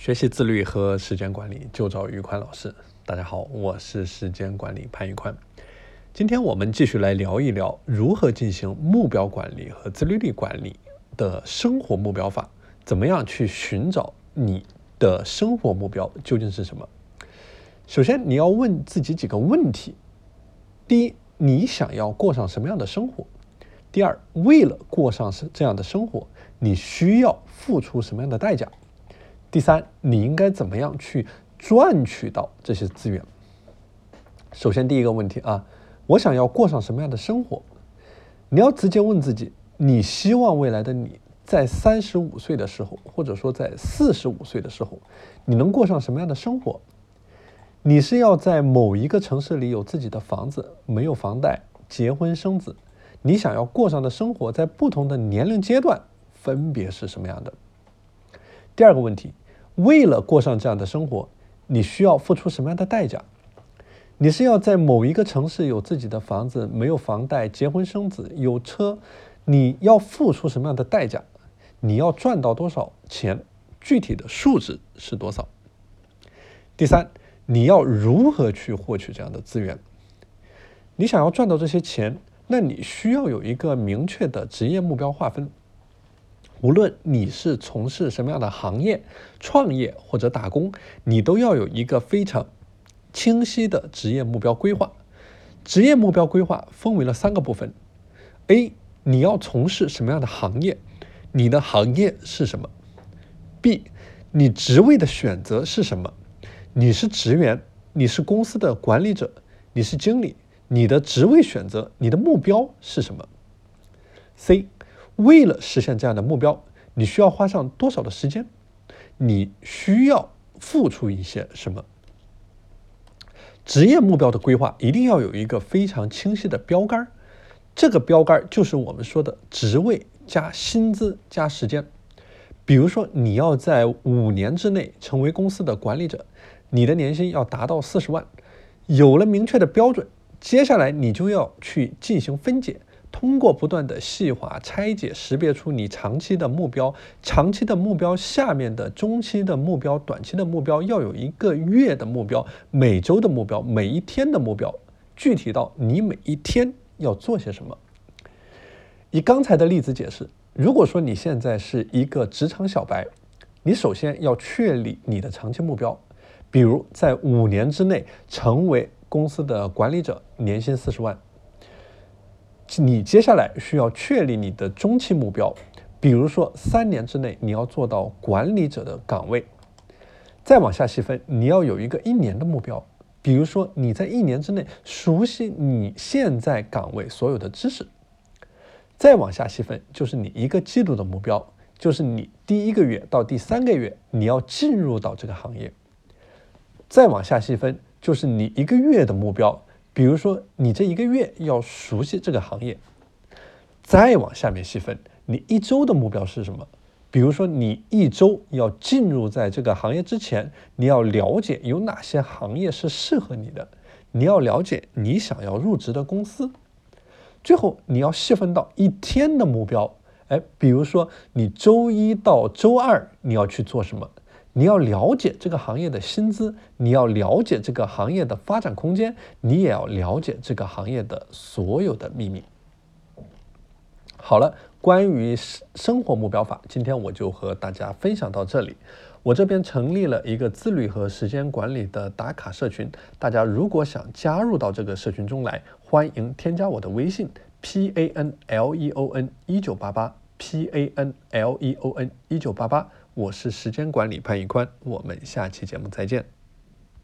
学习自律和时间管理就找于宽老师。大家好，我是时间管理潘玉宽。今天我们继续来聊一聊如何进行目标管理和自律力管理的生活目标法。怎么样去寻找你的生活目标究竟是什么？首先，你要问自己几个问题：第一，你想要过上什么样的生活？第二，为了过上是这样的生活，你需要付出什么样的代价？第三，你应该怎么样去赚取到这些资源？首先，第一个问题啊，我想要过上什么样的生活？你要直接问自己，你希望未来的你在三十五岁的时候，或者说在四十五岁的时候，你能过上什么样的生活？你是要在某一个城市里有自己的房子，没有房贷，结婚生子？你想要过上的生活，在不同的年龄阶段分别是什么样的？第二个问题。为了过上这样的生活，你需要付出什么样的代价？你是要在某一个城市有自己的房子，没有房贷，结婚生子，有车？你要付出什么样的代价？你要赚到多少钱？具体的数值是多少？第三，你要如何去获取这样的资源？你想要赚到这些钱，那你需要有一个明确的职业目标划分。无论你是从事什么样的行业、创业或者打工，你都要有一个非常清晰的职业目标规划。职业目标规划分为了三个部分：A，你要从事什么样的行业？你的行业是什么？B，你职位的选择是什么？你是职员，你是公司的管理者，你是经理，你的职位选择，你的目标是什么？C。为了实现这样的目标，你需要花上多少的时间？你需要付出一些什么？职业目标的规划一定要有一个非常清晰的标杆儿，这个标杆儿就是我们说的职位加薪资加时间。比如说，你要在五年之内成为公司的管理者，你的年薪要达到四十万。有了明确的标准，接下来你就要去进行分解。通过不断的细化拆解，识别出你长期的目标，长期的目标下面的中期的目标，短期的目标要有一个月的目标，每周的目标，每一天的目标，具体到你每一天要做些什么。以刚才的例子解释，如果说你现在是一个职场小白，你首先要确立你的长期目标，比如在五年之内成为公司的管理者，年薪四十万。你接下来需要确立你的中期目标，比如说三年之内你要做到管理者的岗位，再往下细分，你要有一个一年的目标，比如说你在一年之内熟悉你现在岗位所有的知识，再往下细分就是你一个季度的目标，就是你第一个月到第三个月你要进入到这个行业，再往下细分就是你一个月的目标。比如说，你这一个月要熟悉这个行业，再往下面细分，你一周的目标是什么？比如说，你一周要进入在这个行业之前，你要了解有哪些行业是适合你的，你要了解你想要入职的公司。最后，你要细分到一天的目标，哎，比如说你周一到周二你要去做什么？你要了解这个行业的薪资，你要了解这个行业的发展空间，你也要了解这个行业的所有的秘密。好了，关于生生活目标法，今天我就和大家分享到这里。我这边成立了一个自律和时间管理的打卡社群，大家如果想加入到这个社群中来，欢迎添加我的微信 p a n l e o n 一九八八 p a n l e o n 一九八八。我是时间管理潘宇宽，我们下期节目再见。